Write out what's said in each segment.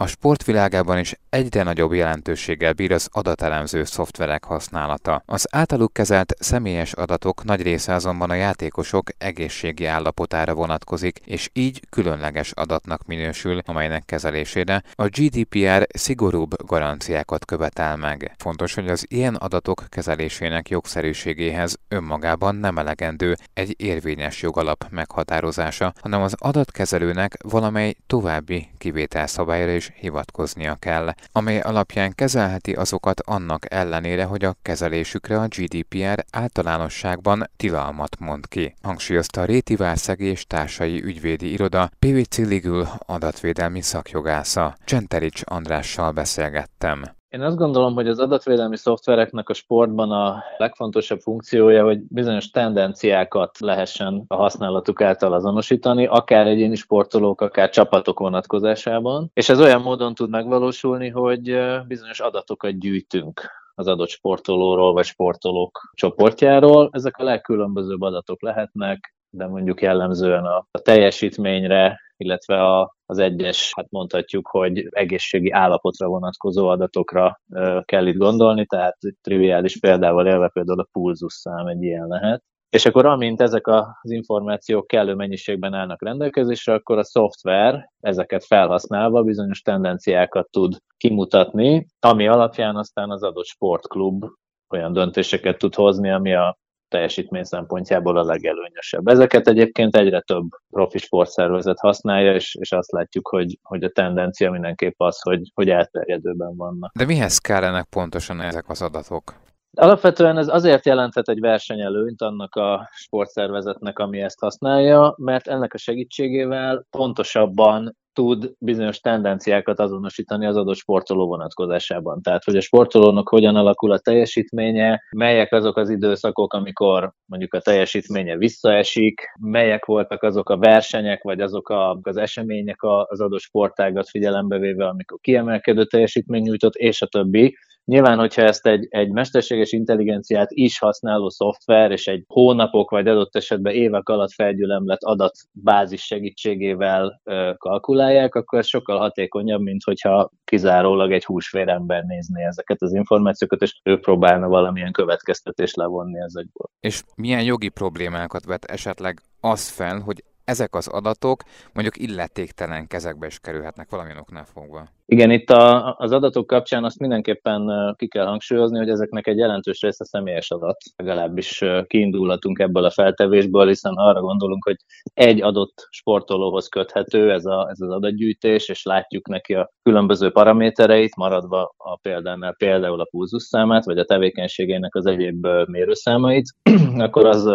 A sportvilágában is egyre nagyobb jelentőséggel bír az adatelemző szoftverek használata. Az általuk kezelt személyes adatok nagy része azonban a játékosok egészségi állapotára vonatkozik, és így különleges adatnak minősül, amelynek kezelésére a GDPR szigorúbb garanciákat követel meg. Fontos, hogy az ilyen adatok kezelésének jogszerűségéhez önmagában nem elegendő egy érvényes jogalap meghatározása, hanem az adatkezelőnek valamely további kivételszabályra is hivatkoznia kell, amely alapján kezelheti azokat annak ellenére, hogy a kezelésükre a GDPR általánosságban tilalmat mond ki. Hangsúlyozta a Réti Várszegi és társai ügyvédi iroda PVC Ligül adatvédelmi szakjogásza. Csenterics Andrással beszélgettem. Én azt gondolom, hogy az adatvédelmi szoftvereknek a sportban a legfontosabb funkciója, hogy bizonyos tendenciákat lehessen a használatuk által azonosítani, akár egyéni sportolók, akár csapatok vonatkozásában. És ez olyan módon tud megvalósulni, hogy bizonyos adatokat gyűjtünk az adott sportolóról vagy sportolók csoportjáról. Ezek a legkülönbözőbb adatok lehetnek, de mondjuk jellemzően a, teljesítményre, illetve a, az egyes, hát mondhatjuk, hogy egészségi állapotra vonatkozó adatokra kell itt gondolni, tehát triviális példával élve például a pulzusszám egy ilyen lehet. És akkor amint ezek az információk kellő mennyiségben állnak rendelkezésre, akkor a szoftver ezeket felhasználva bizonyos tendenciákat tud kimutatni, ami alapján aztán az adott sportklub olyan döntéseket tud hozni, ami a teljesítmény szempontjából a legelőnyösebb. Ezeket egyébként egyre több profi sportszervezet használja, és, és azt látjuk, hogy, hogy a tendencia mindenképp az, hogy, hogy elterjedőben vannak. De mihez kellenek pontosan ezek az adatok? Alapvetően ez azért jelenthet egy versenyelőnyt annak a sportszervezetnek, ami ezt használja, mert ennek a segítségével pontosabban tud bizonyos tendenciákat azonosítani az adott sportoló vonatkozásában. Tehát, hogy a sportolónak hogyan alakul a teljesítménye, melyek azok az időszakok, amikor mondjuk a teljesítménye visszaesik, melyek voltak azok a versenyek, vagy azok a, az események az adott sportágat figyelembe véve, amikor kiemelkedő teljesítmény nyújtott, és a többi. Nyilván, hogyha ezt egy, egy mesterséges intelligenciát is használó szoftver, és egy hónapok vagy adott esetben évek alatt felgyülemlett adatbázis segítségével ö, kalkulálják, akkor ez sokkal hatékonyabb, mint hogyha kizárólag egy húsvérember nézné ezeket az információkat, és ő próbálna valamilyen következtetést levonni ezekből. És milyen jogi problémákat vet esetleg az fel, hogy ezek az adatok mondjuk illetéktelen kezekbe is kerülhetnek valamilyen oknál fogva. Igen, itt a, az adatok kapcsán azt mindenképpen ki kell hangsúlyozni, hogy ezeknek egy jelentős része személyes adat. Legalábbis kiindulhatunk ebből a feltevésből, hiszen arra gondolunk, hogy egy adott sportolóhoz köthető ez, a, ez az adatgyűjtés, és látjuk neki a különböző paramétereit, maradva a példánál például a pulzusszámát, vagy a tevékenységének az egyéb mérőszámait, akkor az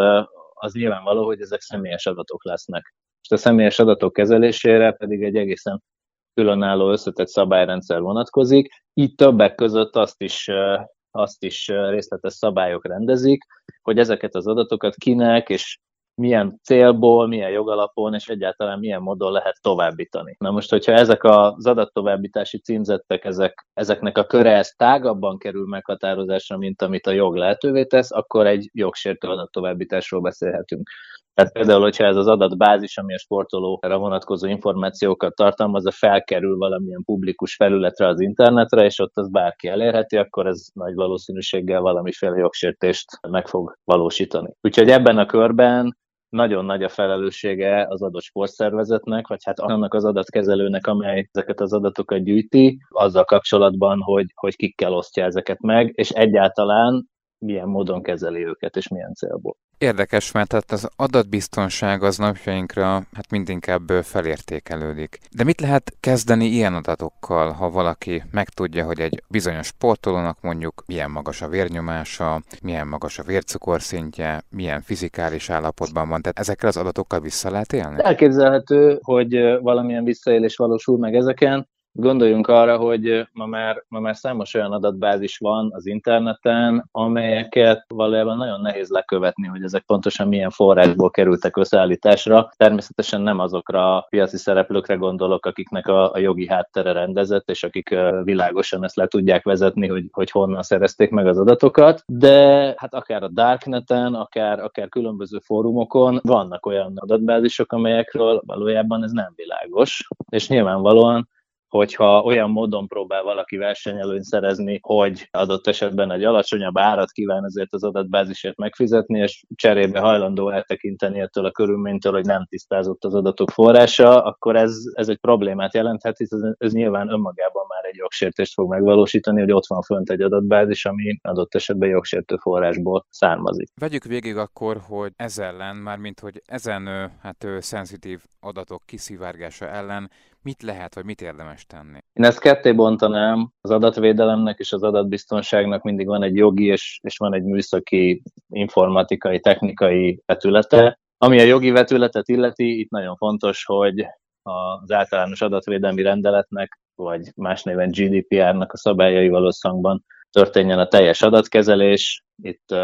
az nyilvánvaló, hogy ezek személyes adatok lesznek. És a személyes adatok kezelésére pedig egy egészen különálló összetett szabályrendszer vonatkozik. Így többek között azt is, azt is részletes szabályok rendezik, hogy ezeket az adatokat kinek és milyen célból, milyen jogalapon, és egyáltalán milyen módon lehet továbbítani. Na most, hogyha ezek az adattovábbítási címzettek, ezek, ezeknek a köre ez tágabban kerül meghatározásra, mint amit a jog lehetővé tesz, akkor egy jogsértő adattovábbításról beszélhetünk. Tehát például, hogyha ez az adatbázis, ami a sportolóra vonatkozó információkat tartalmaz, felkerül valamilyen publikus felületre az internetre, és ott az bárki elérheti, akkor ez nagy valószínűséggel valamiféle jogsértést meg fog valósítani. Úgyhogy ebben a körben nagyon nagy a felelőssége az adott sportszervezetnek, vagy hát annak az adatkezelőnek, amely ezeket az adatokat gyűjti, azzal kapcsolatban, hogy, hogy kikkel osztja ezeket meg, és egyáltalán milyen módon kezeli őket, és milyen célból. Érdekes, mert hát az adatbiztonság az napjainkra hát mindinkább felértékelődik. De mit lehet kezdeni ilyen adatokkal, ha valaki megtudja, hogy egy bizonyos sportolónak mondjuk milyen magas a vérnyomása, milyen magas a vércukorszintje, milyen fizikális állapotban van, tehát ezekkel az adatokkal vissza lehet élni? Elképzelhető, hogy valamilyen visszaélés valósul meg ezeken, Gondoljunk arra, hogy ma már, ma már számos olyan adatbázis van az interneten, amelyeket valójában nagyon nehéz lekövetni, hogy ezek pontosan milyen forrásból kerültek összeállításra. Természetesen nem azokra a piaci szereplőkre gondolok, akiknek a, a jogi háttere rendezett, és akik világosan ezt le tudják vezetni, hogy, hogy honnan szerezték meg az adatokat, de hát akár a Darkneten, akár, akár különböző fórumokon vannak olyan adatbázisok, amelyekről valójában ez nem világos, és nyilvánvalóan hogyha olyan módon próbál valaki versenyelőnyt szerezni, hogy adott esetben egy alacsonyabb árat kíván ezért az adatbázisért megfizetni, és cserébe hajlandó eltekinteni ettől a körülménytől, hogy nem tisztázott az adatok forrása, akkor ez, ez egy problémát jelenthet, hisz ez, ez nyilván önmagában már egy jogsértést fog megvalósítani, hogy ott van fönt egy adatbázis, ami adott esetben jogsértő forrásból származik. Vegyük végig akkor, hogy ez ellen, mármint hogy ezen hát szenzitív adatok kiszivárgása ellen mit lehet, vagy mit érdemes tenni? Én ezt ketté bontanám, az adatvédelemnek és az adatbiztonságnak mindig van egy jogi és, és van egy műszaki, informatikai, technikai vetülete. Ami a jogi vetületet illeti, itt nagyon fontos, hogy az általános adatvédelmi rendeletnek, vagy más néven GDPR-nak a szabályaival összhangban történjen a teljes adatkezelés. Itt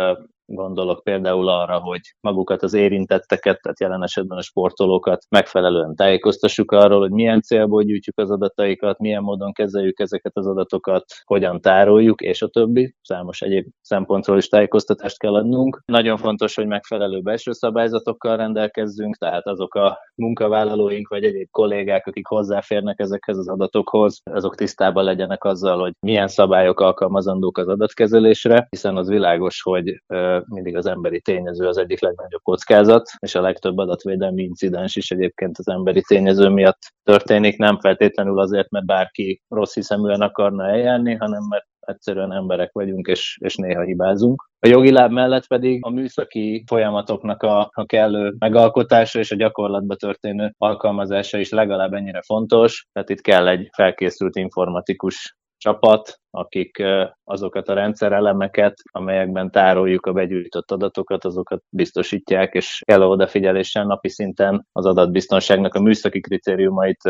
Gondolok például arra, hogy magukat az érintetteket, tehát jelen esetben a sportolókat megfelelően tájékoztassuk arról, hogy milyen célból gyűjtjük az adataikat, milyen módon kezeljük ezeket az adatokat, hogyan tároljuk, és a többi. Számos egyéb szempontról is tájékoztatást kell adnunk. Nagyon fontos, hogy megfelelő belső szabályzatokkal rendelkezzünk, tehát azok a munkavállalóink vagy egyéb kollégák, akik hozzáférnek ezekhez az adatokhoz, azok tisztában legyenek azzal, hogy milyen szabályok alkalmazandók az adatkezelésre, hiszen az világos, hogy mindig az emberi tényező az egyik legnagyobb kockázat, és a legtöbb adatvédelmi incidens is egyébként az emberi tényező miatt történik, nem feltétlenül azért, mert bárki rossz hiszeműen akarna eljárni, hanem mert egyszerűen emberek vagyunk, és, és néha hibázunk. A jogi láb mellett pedig a műszaki folyamatoknak a, a kellő megalkotása és a gyakorlatba történő alkalmazása is legalább ennyire fontos, tehát itt kell egy felkészült informatikus csapat, akik azokat a rendszerelemeket, amelyekben tároljuk a begyűjtött adatokat, azokat biztosítják, és kell odafigyeléssel napi szinten az adatbiztonságnak a műszaki kritériumait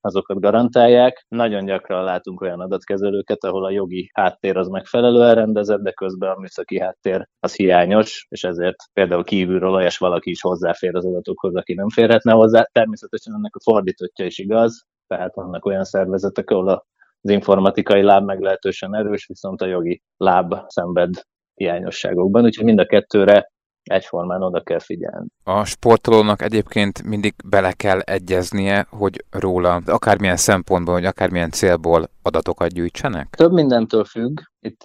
azokat garantálják. Nagyon gyakran látunk olyan adatkezelőket, ahol a jogi háttér az megfelelően rendezett, de közben a műszaki háttér az hiányos, és ezért például kívülről olyas valaki is hozzáfér az adatokhoz, aki nem férhetne hozzá. Természetesen ennek a fordítottja is igaz, tehát vannak olyan szervezetek, ahol a az informatikai láb meglehetősen erős, viszont a jogi láb szenved hiányosságokban, úgyhogy mind a kettőre egyformán oda kell figyelni. A sportolónak egyébként mindig bele kell egyeznie, hogy róla akármilyen szempontból, vagy akármilyen célból adatokat gyűjtsenek? Több mindentől függ. Itt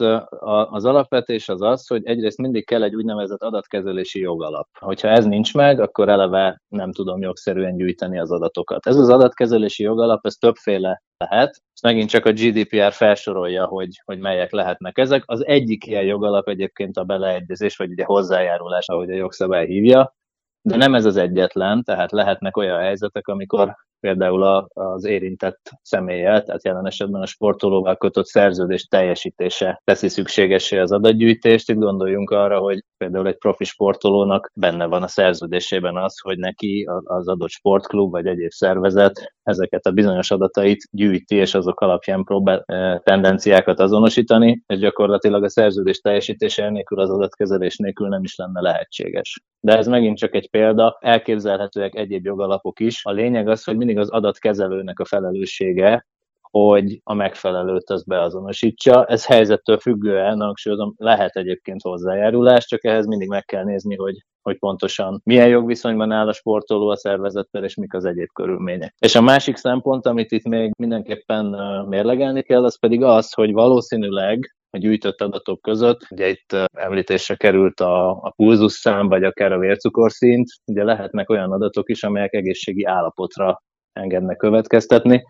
az alapvetés az az, hogy egyrészt mindig kell egy úgynevezett adatkezelési jogalap. Hogyha ez nincs meg, akkor eleve nem tudom jogszerűen gyűjteni az adatokat. Ez az adatkezelési jogalap, ez többféle lehet. Ezt megint csak a GDPR felsorolja, hogy, hogy melyek lehetnek ezek. Az egyik ilyen jogalap egyébként a beleegyezés, vagy ugye hozzájárulás, ahogy a jogszabály hívja. De nem ez az egyetlen, tehát lehetnek olyan helyzetek, amikor például az érintett személlyel, tehát jelen esetben a sportolóval kötött szerződés teljesítése teszi szükségesé az adatgyűjtést. Itt gondoljunk arra, hogy például egy profi sportolónak benne van a szerződésében az, hogy neki az adott sportklub vagy egyéb szervezet ezeket a bizonyos adatait gyűjti, és azok alapján próbál tendenciákat azonosítani, és gyakorlatilag a szerződés teljesítése nélkül az adatkezelés nélkül nem is lenne lehetséges. De ez megint csak egy példa, elképzelhetőek egyéb jogalapok is. A lényeg az, hogy mindig az adatkezelőnek a felelőssége, hogy a megfelelőt az beazonosítsa. Ez helyzettől függően, hangsúlyozom, lehet egyébként hozzájárulás, csak ehhez mindig meg kell nézni, hogy, hogy pontosan milyen jogviszonyban áll a sportoló a szervezettel, és mik az egyéb körülmények. És a másik szempont, amit itt még mindenképpen mérlegelni kell, az pedig az, hogy valószínűleg a gyűjtött adatok között. Ugye itt említésre került a, a pulzusszám, vagy akár a vércukorszint. Ugye lehetnek olyan adatok is, amelyek egészségi állapotra engednek következtetni.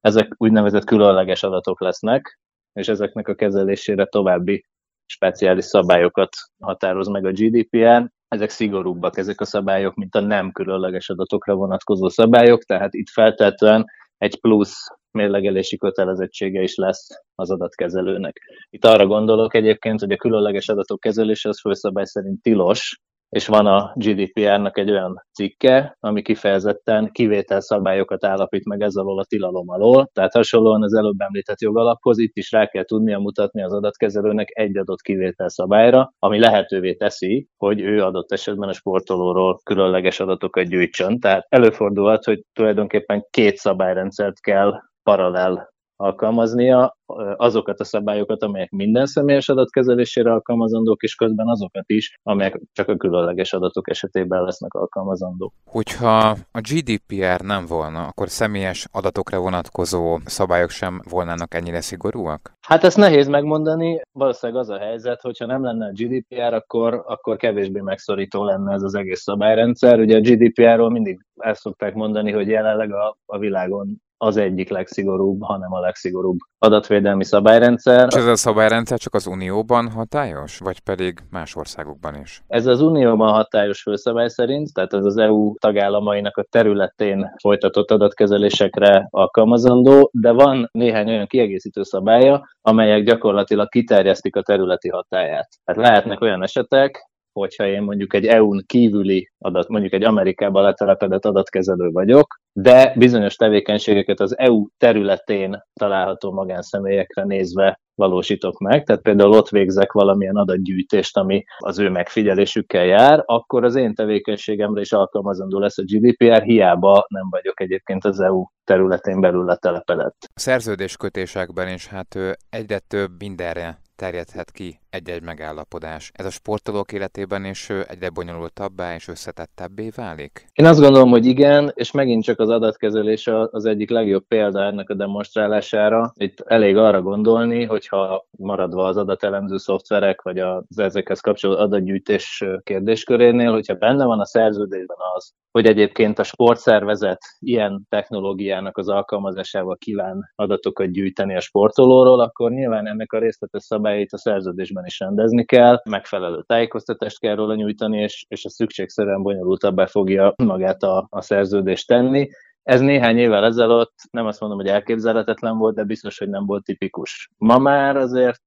Ezek úgynevezett különleges adatok lesznek, és ezeknek a kezelésére további speciális szabályokat határoz meg a GDPR. Ezek szigorúbbak, ezek a szabályok, mint a nem különleges adatokra vonatkozó szabályok, tehát itt feltétlenül egy plusz mérlegelési kötelezettsége is lesz az adatkezelőnek. Itt arra gondolok egyébként, hogy a különleges adatok kezelése az főszabály szerint tilos, és van a GDPR-nak egy olyan cikke, ami kifejezetten kivételszabályokat állapít meg ez alól a tilalom alól. Tehát hasonlóan az előbb említett jogalaphoz itt is rá kell tudnia mutatni az adatkezelőnek egy adott kivételszabályra, ami lehetővé teszi, hogy ő adott esetben a sportolóról különleges adatokat gyűjtsön. Tehát előfordulhat, hogy tulajdonképpen két szabályrendszert kell paralel alkalmaznia azokat a szabályokat, amelyek minden személyes adat kezelésére alkalmazandók, és közben azokat is, amelyek csak a különleges adatok esetében lesznek alkalmazandók. Hogyha a GDPR nem volna, akkor személyes adatokra vonatkozó szabályok sem volnának ennyire szigorúak? Hát ezt nehéz megmondani. Valószínűleg az a helyzet, hogyha nem lenne a GDPR, akkor, akkor kevésbé megszorító lenne ez az egész szabályrendszer. Ugye a GDPR-ról mindig el szokták mondani, hogy jelenleg a, a világon az egyik legszigorúbb, hanem a legszigorúbb adatvédelmi szabályrendszer. És ez a szabályrendszer csak az Unióban hatályos, vagy pedig más országokban is? Ez az Unióban hatályos főszabály szerint, tehát ez az EU tagállamainak a területén folytatott adatkezelésekre alkalmazandó, de van néhány olyan kiegészítő szabálya, amelyek gyakorlatilag kiterjesztik a területi hatáját. Tehát lehetnek olyan esetek, hogyha én mondjuk egy EU-n kívüli adat, mondjuk egy Amerikában letelepedett adatkezelő vagyok, de bizonyos tevékenységeket az EU területén található magánszemélyekre nézve valósítok meg, tehát például ott végzek valamilyen adatgyűjtést, ami az ő megfigyelésükkel jár, akkor az én tevékenységemre is alkalmazandó lesz a GDPR, hiába nem vagyok egyébként az EU területén belül letelepedett. A szerződéskötésekben is hát egyre több mindenre terjedhet ki egy-egy megállapodás. Ez a sportolók életében is egyre bonyolultabbá és összetettebbé válik? Én azt gondolom, hogy igen, és megint csak az adatkezelés az egyik legjobb példa ennek a demonstrálására. Itt elég arra gondolni, hogyha maradva az adatelemző szoftverek, vagy az ezekhez kapcsolódó adatgyűjtés kérdéskörénél, hogyha benne van a szerződésben az, hogy egyébként a sportszervezet ilyen technológiának az alkalmazásával kíván adatokat gyűjteni a sportolóról, akkor nyilván ennek a részletes szabályait a szerződésben is rendezni kell, megfelelő tájékoztatást kell róla nyújtani, és, és a szükségszerűen bonyolultabbá fogja magát a, a szerződést tenni. Ez néhány évvel ezelőtt nem azt mondom, hogy elképzelhetetlen volt, de biztos, hogy nem volt tipikus. Ma már azért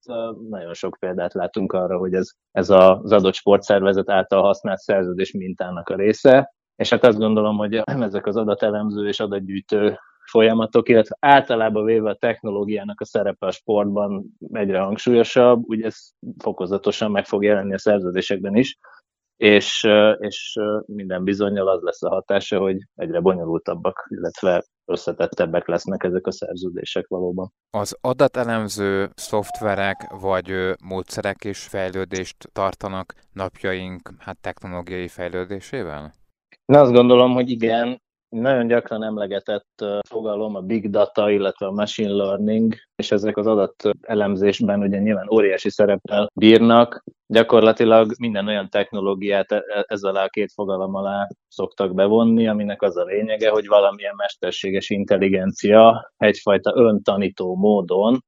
nagyon sok példát látunk arra, hogy ez, ez az adott sportszervezet által használt szerződés mintának a része, és hát azt gondolom, hogy ezek az adatelemző és adatgyűjtő folyamatok, illetve általában véve a technológiának a szerepe a sportban egyre hangsúlyosabb, ugye ez fokozatosan meg fog jelenni a szerződésekben is, és, és minden bizonyal az lesz a hatása, hogy egyre bonyolultabbak, illetve összetettebbek lesznek ezek a szerződések valóban. Az adatelemző szoftverek vagy módszerek is fejlődést tartanak napjaink hát technológiai fejlődésével? Én azt gondolom, hogy igen, nagyon gyakran emlegetett fogalom a big data, illetve a machine learning, és ezek az adat elemzésben ugye nyilván óriási szereppel bírnak. Gyakorlatilag minden olyan technológiát e, e, ez alá a két fogalom alá szoktak bevonni, aminek az a lényege, hogy valamilyen mesterséges intelligencia egyfajta öntanító módon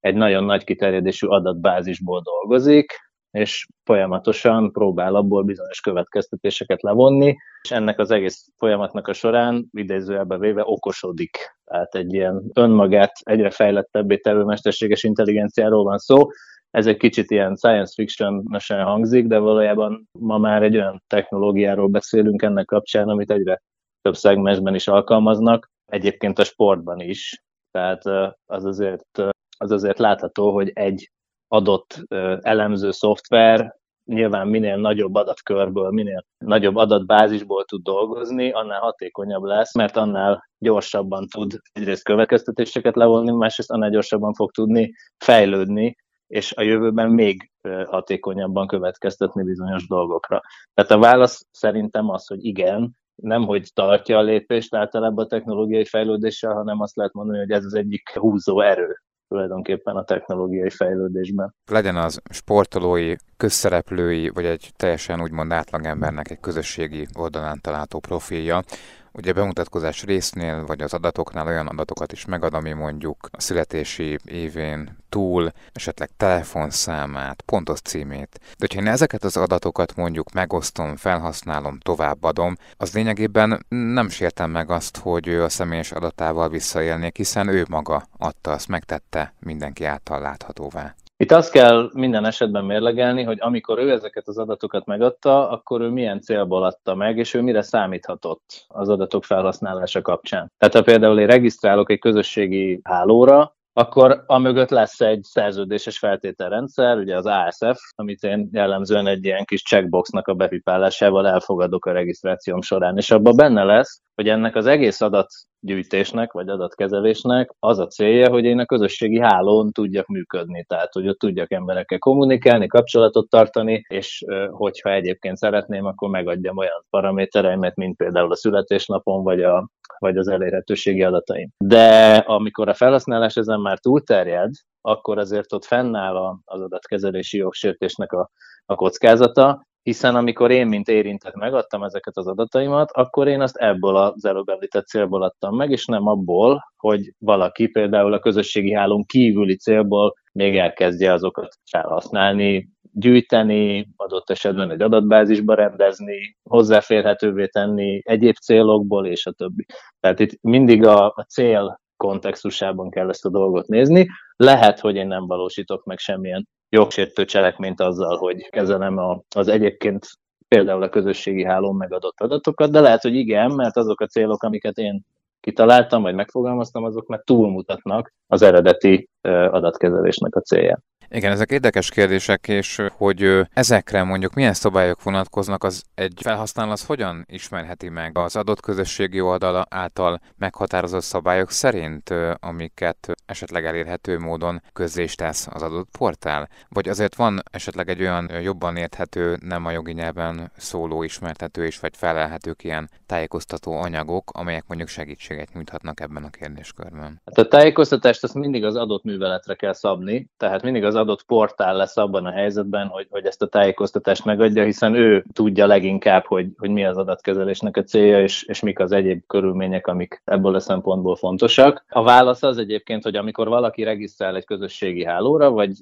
egy nagyon nagy kiterjedésű adatbázisból dolgozik, és folyamatosan próbál abból bizonyos következtetéseket levonni, és ennek az egész folyamatnak a során idézőjelbe véve okosodik. Tehát egy ilyen önmagát egyre fejlettebbé tevő mesterséges intelligenciáról van szó. Ez egy kicsit ilyen science fiction hangzik, de valójában ma már egy olyan technológiáról beszélünk ennek kapcsán, amit egyre több szegmensben is alkalmaznak, egyébként a sportban is. Tehát az azért, az azért látható, hogy egy adott elemző szoftver nyilván minél nagyobb adatkörből, minél nagyobb adatbázisból tud dolgozni, annál hatékonyabb lesz, mert annál gyorsabban tud egyrészt következtetéseket levonni, másrészt annál gyorsabban fog tudni fejlődni, és a jövőben még hatékonyabban következtetni bizonyos dolgokra. Tehát a válasz szerintem az, hogy igen, nem hogy tartja a lépést általában a technológiai fejlődéssel, hanem azt lehet mondani, hogy ez az egyik húzó erő tulajdonképpen a technológiai fejlődésben. Legyen az sportolói, közszereplői, vagy egy teljesen úgymond átlagembernek egy közösségi oldalán található profilja, Ugye bemutatkozás résznél, vagy az adatoknál olyan adatokat is megad, ami mondjuk a születési évén túl, esetleg telefonszámát, pontos címét. De hogyha én ezeket az adatokat mondjuk megosztom, felhasználom, továbbadom, az lényegében nem sértem meg azt, hogy ő a személyes adatával visszaélnék, hiszen ő maga adta, azt megtette mindenki által láthatóvá. Itt azt kell minden esetben mérlegelni, hogy amikor ő ezeket az adatokat megadta, akkor ő milyen célból adta meg, és ő mire számíthatott az adatok felhasználása kapcsán. Tehát ha például én regisztrálok egy közösségi hálóra, akkor amögött lesz egy szerződéses feltételrendszer, ugye az ASF, amit én jellemzően egy ilyen kis checkboxnak a bepipálásával elfogadok a regisztrációm során, és abban benne lesz, hogy ennek az egész adatgyűjtésnek, vagy adatkezelésnek az a célja, hogy én a közösségi hálón tudjak működni, tehát hogy ott tudjak emberekkel kommunikálni, kapcsolatot tartani, és hogyha egyébként szeretném, akkor megadjam olyan paramétereimet, mint például a születésnapon, vagy, a, vagy az elérhetőségi adataim. De amikor a felhasználás ezen már túlterjed, akkor azért ott fennáll az adatkezelési jogsértésnek a, a kockázata, hiszen amikor én, mint érintett megadtam ezeket az adataimat, akkor én azt ebből az előbb említett célból adtam meg, és nem abból, hogy valaki például a közösségi hálón kívüli célból még elkezdje azokat felhasználni, gyűjteni, adott esetben egy adatbázisba rendezni, hozzáférhetővé tenni egyéb célokból, és a többi. Tehát itt mindig a, a cél kontextusában kell ezt a dolgot nézni. Lehet, hogy én nem valósítok meg semmilyen jogsértő cselekményt azzal, hogy kezelem a, az egyébként például a közösségi hálón megadott adatokat, de lehet, hogy igen, mert azok a célok, amiket én kitaláltam, vagy megfogalmaztam, azok meg túlmutatnak az eredeti adatkezelésnek a célját. Igen, ezek érdekes kérdések, és hogy ezekre mondjuk milyen szabályok vonatkoznak, az egy felhasználó az hogyan ismerheti meg az adott közösségi oldala által meghatározott szabályok szerint, amiket esetleg elérhető módon közzé is tesz az adott portál? Vagy azért van esetleg egy olyan jobban érthető, nem a jogi nyelven szóló ismertető és vagy felelhetők ilyen tájékoztató anyagok, amelyek mondjuk segítséget nyújthatnak ebben a kérdéskörben? Hát a tájékoztatást azt mindig az adott műveletre kell szabni, tehát mindig az adott portál lesz abban a helyzetben, hogy, hogy ezt a tájékoztatást megadja, hiszen ő tudja leginkább, hogy, hogy mi az adatkezelésnek a célja, és, és mik az egyéb körülmények, amik ebből a szempontból fontosak. A válasz az egyébként, hogy amikor valaki regisztrál egy közösségi hálóra, vagy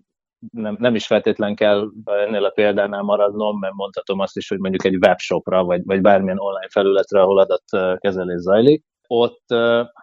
nem, nem is feltétlen kell ennél a példánál maradnom, mert mondhatom azt is, hogy mondjuk egy webshopra, vagy, vagy bármilyen online felületre, ahol adatkezelés zajlik, ott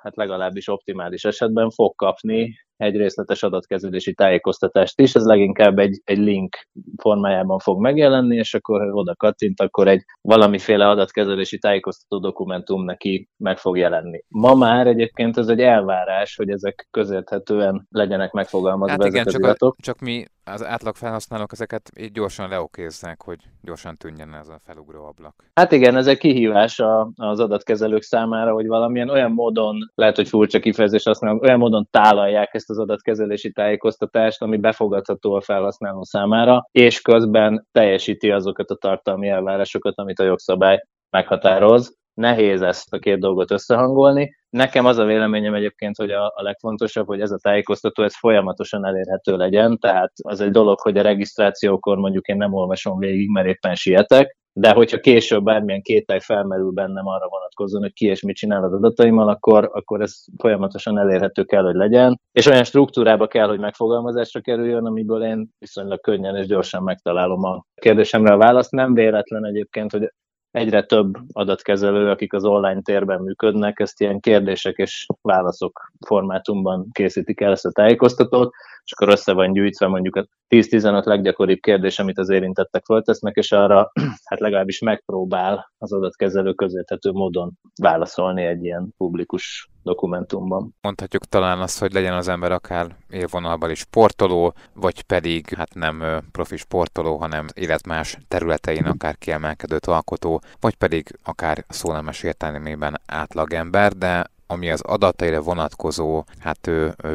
hát legalábbis optimális esetben fog kapni egy részletes adatkezelési tájékoztatást is, ez leginkább egy, egy link formájában fog megjelenni, és akkor ha oda kattint, akkor egy valamiféle adatkezelési tájékoztató dokumentum neki meg fog jelenni. Ma már egyébként ez egy elvárás, hogy ezek közérthetően legyenek megfogalmazva hát igen, csak, a, csak mi az átlag felhasználók ezeket így gyorsan leokézzák, hogy gyorsan tűnjen ez a felugró ablak. Hát igen, ez egy kihívás a, az adatkezelők számára, hogy valamilyen olyan módon, lehet, hogy furcsa kifejezés használom, olyan módon tálalják ezt az adatkezelési tájékoztatást, ami befogadható a felhasználó számára, és közben teljesíti azokat a tartalmi elvárásokat, amit a jogszabály meghatároz. Nehéz ezt a két dolgot összehangolni. Nekem az a véleményem egyébként, hogy a, a legfontosabb, hogy ez a tájékoztató ez folyamatosan elérhető legyen, tehát az egy dolog, hogy a regisztrációkor mondjuk én nem olvasom végig, mert éppen sietek, de hogyha később bármilyen kétel felmerül bennem arra vonatkozóan, hogy ki és mit csinál az adataimmal, akkor, akkor ez folyamatosan elérhető kell, hogy legyen, és olyan struktúrába kell, hogy megfogalmazásra kerüljön, amiből én viszonylag könnyen és gyorsan megtalálom a kérdésemre a választ. Nem véletlen egyébként, hogy egyre több adatkezelő, akik az online térben működnek, ezt ilyen kérdések és válaszok formátumban készítik el ezt a tájékoztatót, és akkor össze van gyűjtve mondjuk a 10-15 leggyakoribb kérdés, amit az érintettek föltesznek, és arra hát legalábbis megpróbál az adatkezelő közérthető módon válaszolni egy ilyen publikus dokumentumban. Mondhatjuk talán azt, hogy legyen az ember akár élvonalban is sportoló, vagy pedig hát nem profi sportoló, hanem élet más területein akár kiemelkedőt alkotó, vagy pedig akár szólemes értelmében átlagember, de ami az adataira vonatkozó hát,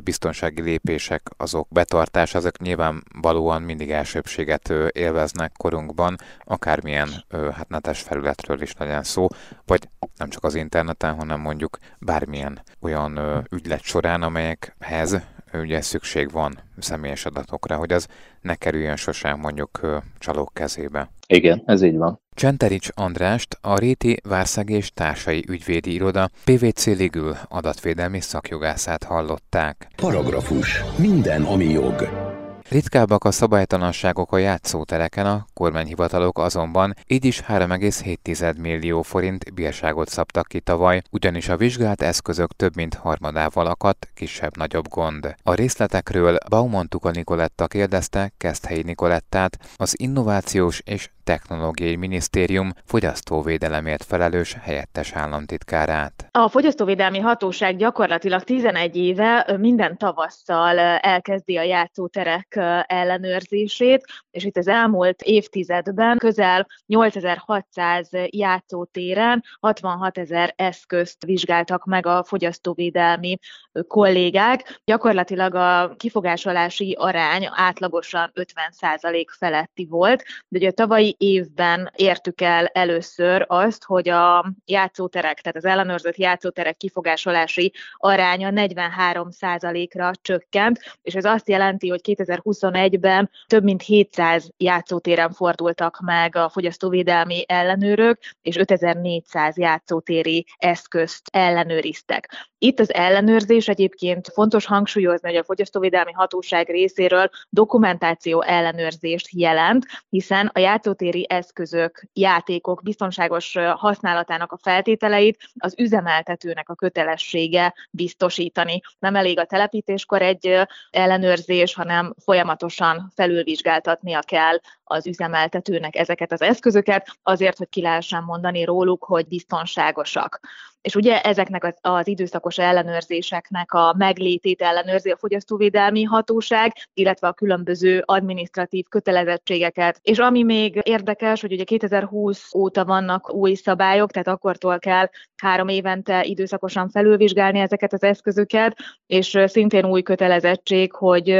biztonsági lépések, azok betartása, azok nyilvánvalóan mindig elsőbséget élveznek korunkban, akármilyen hát netes felületről is legyen szó, vagy nem csak az interneten, hanem mondjuk bármilyen olyan ügylet során, amelyekhez ugye szükség van személyes adatokra, hogy az ne kerüljön sosem mondjuk csalók kezébe. Igen, ez így van. Csenterics Andrást, a Réti Várszeg és Társai Ügyvédi Iroda PVC Ligül adatvédelmi szakjogászát hallották. Paragrafus. Minden, ami jog. Ritkábbak a szabálytalanságok a játszótereken, a kormányhivatalok azonban így is 3,7 millió forint bírságot szabtak ki tavaly, ugyanis a vizsgált eszközök több mint harmadával akadt kisebb-nagyobb gond. A részletekről Baumontuka Nikoletta kérdezte Keszthelyi Nikolettát, az Innovációs és Technológiai Minisztérium fogyasztóvédelemért felelős helyettes államtitkárát. A Fogyasztóvédelmi Hatóság gyakorlatilag 11 éve minden tavasszal elkezdi a játszóterek ellenőrzését, és itt az elmúlt évtizedben közel 8600 játszótéren 66 ezer eszközt vizsgáltak meg a fogyasztóvédelmi kollégák. Gyakorlatilag a kifogásolási arány átlagosan 50% feletti volt, de ugye a tavalyi évben értük el először azt, hogy a játszóterek, tehát az ellenőrzött játszóterek kifogásolási aránya 43%-ra csökkent, és ez azt jelenti, hogy 2021-ben több mint 700 játszótéren fordultak meg a fogyasztóvédelmi ellenőrök, és 5400 játszótéri eszközt ellenőriztek. Itt az ellenőrzés egyébként fontos hangsúlyozni, hogy a fogyasztóvédelmi hatóság részéről dokumentáció ellenőrzést jelent, hiszen a játszótéri eszközök, játékok biztonságos használatának a feltételeit az üzemeltetőnek a kötelessége biztosítani. Nem elég a telepítéskor egy ellenőrzés, hanem folyamatosan felülvizsgáltatnia kell az üzemeltetőnek ezeket az eszközöket, azért, hogy ki lehessen mondani róluk, hogy biztonságosak. És ugye ezeknek az, az időszakos ellenőrzéseknek a meglétét ellenőrzi a fogyasztóvédelmi hatóság, illetve a különböző administratív kötelezettségeket. És ami még érdekes, hogy ugye 2020 óta vannak új szabályok, tehát akkortól kell három évente időszakosan felülvizsgálni ezeket az eszközöket, és szintén új kötelezettség, hogy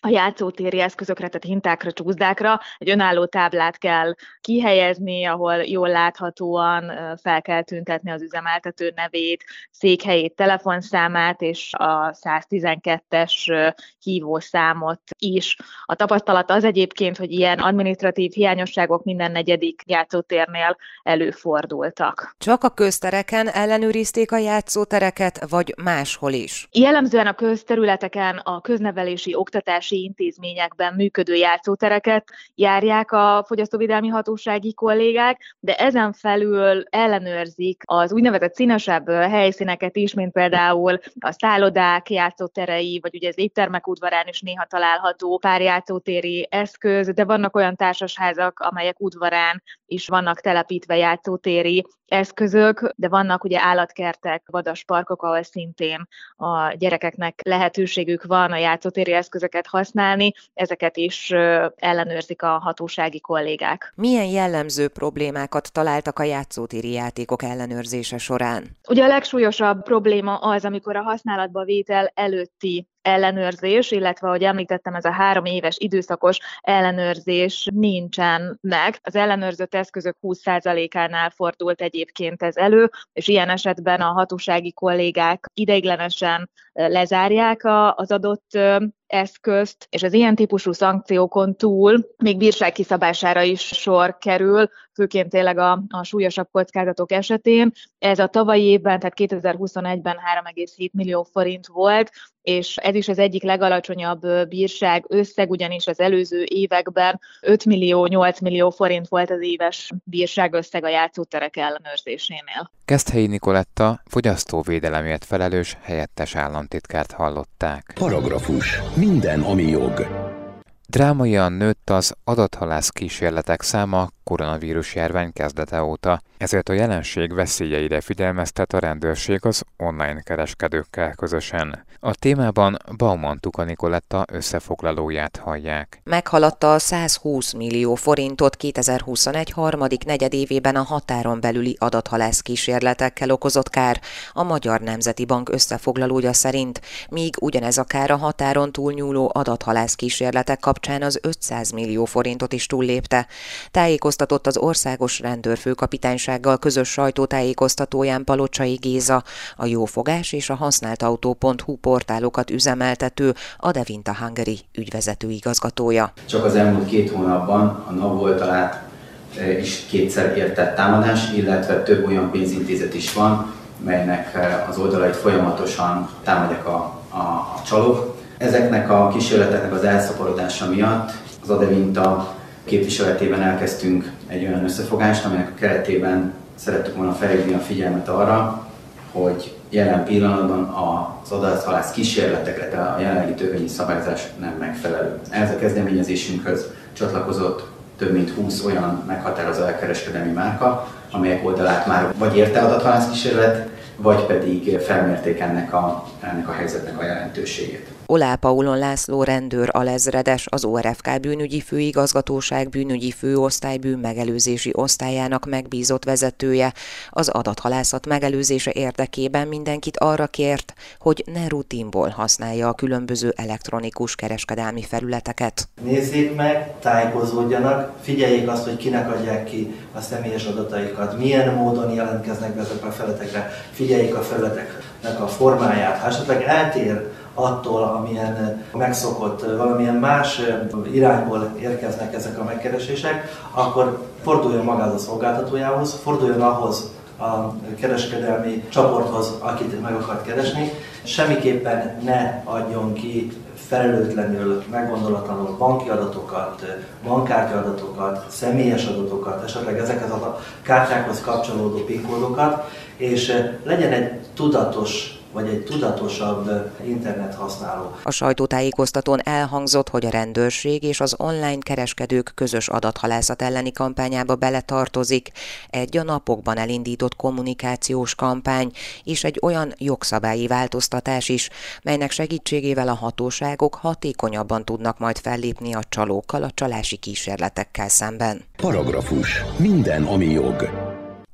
a játszótéri eszközökre, tehát hintákra, csúszdákra egy önálló táblát kell kihelyezni, ahol jól láthatóan fel kell tüntetni az üzemeltető nevét, székhelyét, telefonszámát és a 112-es hívószámot is. A tapasztalat az egyébként, hogy ilyen administratív hiányosságok minden negyedik játszótérnél előfordultak. Csak a köztereken ellenőrizték a játszótereket, vagy máshol is? Jellemzően a közterületeken, a köznevelési oktatási intézményekben működő játszótereket járják a fogyasztóvédelmi hatósági kollégák, de ezen felül ellenőrzik az úgynevezett színesebb helyszíneket is, mint például a szállodák játszóterei, vagy ugye az éttermek udvarán is néha található pár játszótéri eszköz, de vannak olyan társasházak, amelyek udvarán is vannak telepítve játszótéri eszközök, de vannak ugye állatkertek, vadasparkok, ahol szintén a gyerekeknek lehetőségük van a játszótéri eszközöket használni, ezeket is ellenőrzik a hatósági kollégák. Milyen jellemző problémákat találtak a játszótéri játékok ellenőrzése során? Ugye a legsúlyosabb probléma az, amikor a használatba vétel előtti ellenőrzés, illetve, ahogy említettem, ez a három éves időszakos ellenőrzés nincsen meg. Az ellenőrzött eszközök 20%-ánál fordult egyébként ez elő, és ilyen esetben a hatósági kollégák ideiglenesen lezárják az adott eszközt, és az ilyen típusú szankciókon túl még bírság kiszabására is sor kerül, főként tényleg a, a súlyosabb kockázatok esetén. Ez a tavalyi évben, tehát 2021-ben 3,7 millió forint volt, és ez is az egyik legalacsonyabb bírság összeg, ugyanis az előző években 5 millió, 8 millió forint volt az éves bírság összeg a játszóterek ellenőrzésénél. Keszthelyi Nikoletta fogyasztóvédelemért felelős helyettes államtitkárt hallották. Paragrafus. Minden, ami jog. Drámaian nőtt az adathalász kísérletek száma koronavírus járvány kezdete óta, ezért a jelenség veszélyeire figyelmeztet a rendőrség az online kereskedőkkel közösen. A témában Bauman Tuka Nikoletta összefoglalóját hallják. Meghaladta a 120 millió forintot 2021 harmadik negyedévében a határon belüli adathalász kísérletekkel okozott kár, a Magyar Nemzeti Bank összefoglalója szerint, míg ugyanez a kár a határon túlnyúló adathalász kísérletek kapcsán az 500 millió forintot is túllépte. Tájékoztatott az országos rendőrfőkapitánysággal közös sajtótájékoztatóján Palocsai Géza, a jófogás és a használt autó.hu portálokat üzemeltető a Devinta Hungary ügyvezető igazgatója. Csak az elmúlt két hónapban a NAV oldalát e, is kétszer értett támadás, illetve több olyan pénzintézet is van, melynek e, az oldalait folyamatosan támadják a, a, a csalók. Ezeknek a kísérleteknek az elszaporodása miatt az Adevinta képviseletében elkezdtünk egy olyan összefogást, aminek a keretében szerettük volna felhívni a figyelmet arra, hogy jelen pillanatban az adathalász kísérletekre, de a jelenlegi törvényi szabályozás nem megfelelő. Ez a kezdeményezésünkhöz csatlakozott több mint 20 olyan meghatározó elkereskedelmi márka, amelyek oldalát már vagy érte adathalász kísérlet, vagy pedig felmérték ennek a, ennek a helyzetnek a jelentőségét. Olá Paulon László rendőr alezredes, az ORFK bűnügyi főigazgatóság bűnügyi főosztály bűn megelőzési osztályának megbízott vezetője. Az adathalászat megelőzése érdekében mindenkit arra kért, hogy ne rutinból használja a különböző elektronikus kereskedelmi felületeket. Nézzék meg, tájékozódjanak, figyeljék azt, hogy kinek adják ki a személyes adataikat, milyen módon jelentkeznek be ezekre a felületekre, figyeljék a felületeknek a formáját, ha esetleg eltér attól, amilyen megszokott, valamilyen más irányból érkeznek ezek a megkeresések, akkor forduljon magához a szolgáltatójához, forduljon ahhoz a kereskedelmi csoporthoz, akit meg akar keresni. Semmiképpen ne adjon ki felelőtlenül, meggondolatlanul banki adatokat, bankkártya adatokat, személyes adatokat, esetleg ezeket a kártyákhoz kapcsolódó PIN és legyen egy tudatos vagy egy tudatosabb internet használó. A sajtótájékoztatón elhangzott, hogy a rendőrség és az online kereskedők közös adathalászat elleni kampányába beletartozik, egy a napokban elindított kommunikációs kampány és egy olyan jogszabályi változtatás is, melynek segítségével a hatóságok hatékonyabban tudnak majd fellépni a csalókkal, a csalási kísérletekkel szemben. Paragrafus. Minden, ami jog.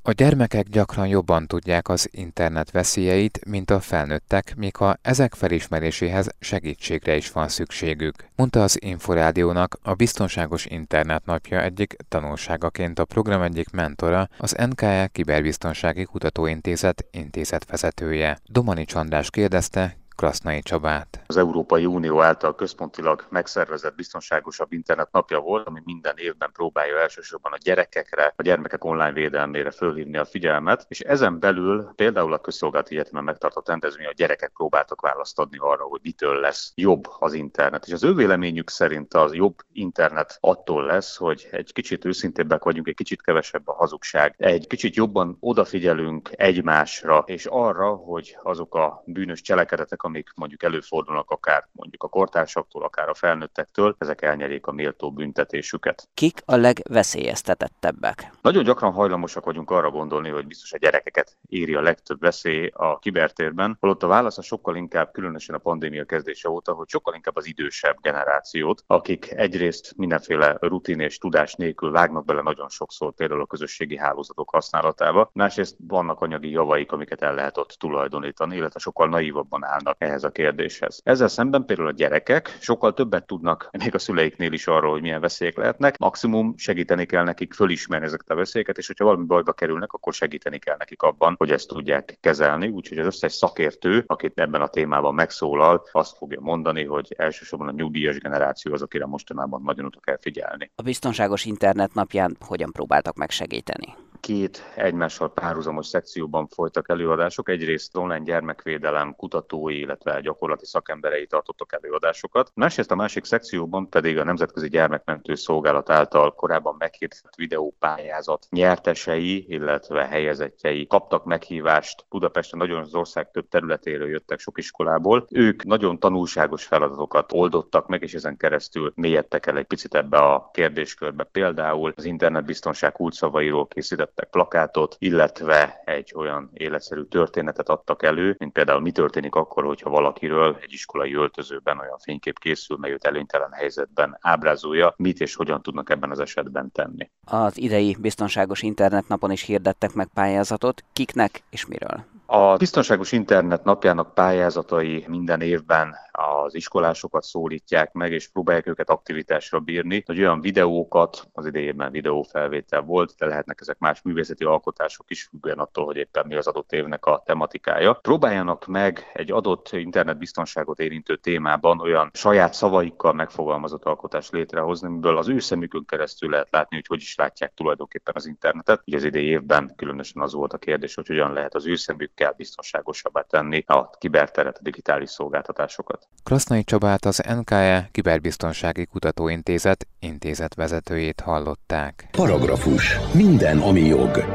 A gyermekek gyakran jobban tudják az internet veszélyeit, mint a felnőttek, míg ha ezek felismeréséhez segítségre is van szükségük. Mondta az Inforádiónak a Biztonságos Internet napja egyik tanulságaként a program egyik mentora, az NKE Kiberbiztonsági Kutatóintézet intézetvezetője. Domani Csandás kérdezte, Krasznai Csabát. Az Európai Unió által központilag megszervezett biztonságosabb internet napja volt, ami minden évben próbálja elsősorban a gyerekekre, a gyermekek online védelmére fölhívni a figyelmet, és ezen belül például a Közszolgálati Egyetemen megtartott rendezvény a gyerekek próbáltak választ adni arra, hogy mitől lesz jobb az internet. És az ő véleményük szerint az jobb internet attól lesz, hogy egy kicsit őszintébbek vagyunk, egy kicsit kevesebb a hazugság, egy kicsit jobban odafigyelünk egymásra, és arra, hogy azok a bűnös cselekedetek, amik mondjuk előfordulnak akár mondjuk a kortársaktól, akár a felnőttektől, ezek elnyerik a méltó büntetésüket. Kik a legveszélyeztetettebbek? Nagyon gyakran hajlamosak vagyunk arra gondolni, hogy biztos a gyerekeket éri a legtöbb veszély a kibertérben, holott a válasz a sokkal inkább, különösen a pandémia kezdése óta, hogy sokkal inkább az idősebb generációt, akik egyrészt mindenféle rutin és tudás nélkül vágnak bele nagyon sokszor például a közösségi hálózatok használatába, másrészt vannak anyagi javaik, amiket el lehet ott tulajdonítani, illetve sokkal naívabban állnak ehhez a kérdéshez. Ezzel szemben például a gyerekek sokkal többet tudnak még a szüleiknél is arról, hogy milyen veszélyek lehetnek. Maximum segíteni kell nekik fölismerni ezeket a veszélyeket, és hogyha valami bajba kerülnek, akkor segíteni kell nekik abban, hogy ezt tudják kezelni. Úgyhogy az összes szakértő, akit ebben a témában megszólal, azt fogja mondani, hogy elsősorban a nyugdíjas generáció az, akire mostanában nagyon oda kell figyelni. A biztonságos internet napján hogyan próbáltak megsegíteni? Két egymással párhuzamos szekcióban folytak előadások. Egyrészt online gyermekvédelem kutatói, illetve gyakorlati szakemberei tartottak előadásokat. Másrészt a másik szekcióban pedig a Nemzetközi Gyermekmentő Szolgálat által korábban meghirdetett videópályázat nyertesei, illetve helyezettjei kaptak meghívást. Budapesten nagyon az ország több területéről jöttek sok iskolából. Ők nagyon tanulságos feladatokat oldottak meg, és ezen keresztül mélyedtek el egy picit ebbe a kérdéskörbe. Például az internetbiztonság kulcsszavairól készített készítettek plakátot, illetve egy olyan életszerű történetet adtak elő, mint például mi történik akkor, hogyha valakiről egy iskolai öltözőben olyan fénykép készül, mely őt előnytelen helyzetben ábrázolja, mit és hogyan tudnak ebben az esetben tenni. Az idei biztonságos internetnapon is hirdettek meg pályázatot, kiknek és miről? A Biztonságos Internet napjának pályázatai minden évben az iskolásokat szólítják meg, és próbálják őket aktivitásra bírni, hogy olyan videókat, az idejében videófelvétel volt, de lehetnek ezek más művészeti alkotások is, függően attól, hogy éppen mi az adott évnek a tematikája. Próbáljanak meg egy adott internetbiztonságot érintő témában olyan saját szavaikkal megfogalmazott alkotást létrehozni, amiből az ő szemükön keresztül lehet látni, hogy hogy is látják tulajdonképpen az internetet. Ugye az idei évben különösen az volt a kérdés, hogy hogyan lehet az ő kell biztonságosabbá tenni a kiberteret, a digitális szolgáltatásokat. Krasznai Csabát az NKE Kiberbiztonsági Kutatóintézet intézetvezetőjét hallották. Paragrafus. Minden, ami jog.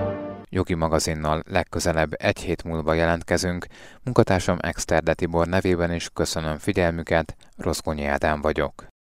Jogi magazinnal legközelebb egy hét múlva jelentkezünk. Munkatársam Exterde Tibor nevében is köszönöm figyelmüket, Roszkonyi Ádám vagyok.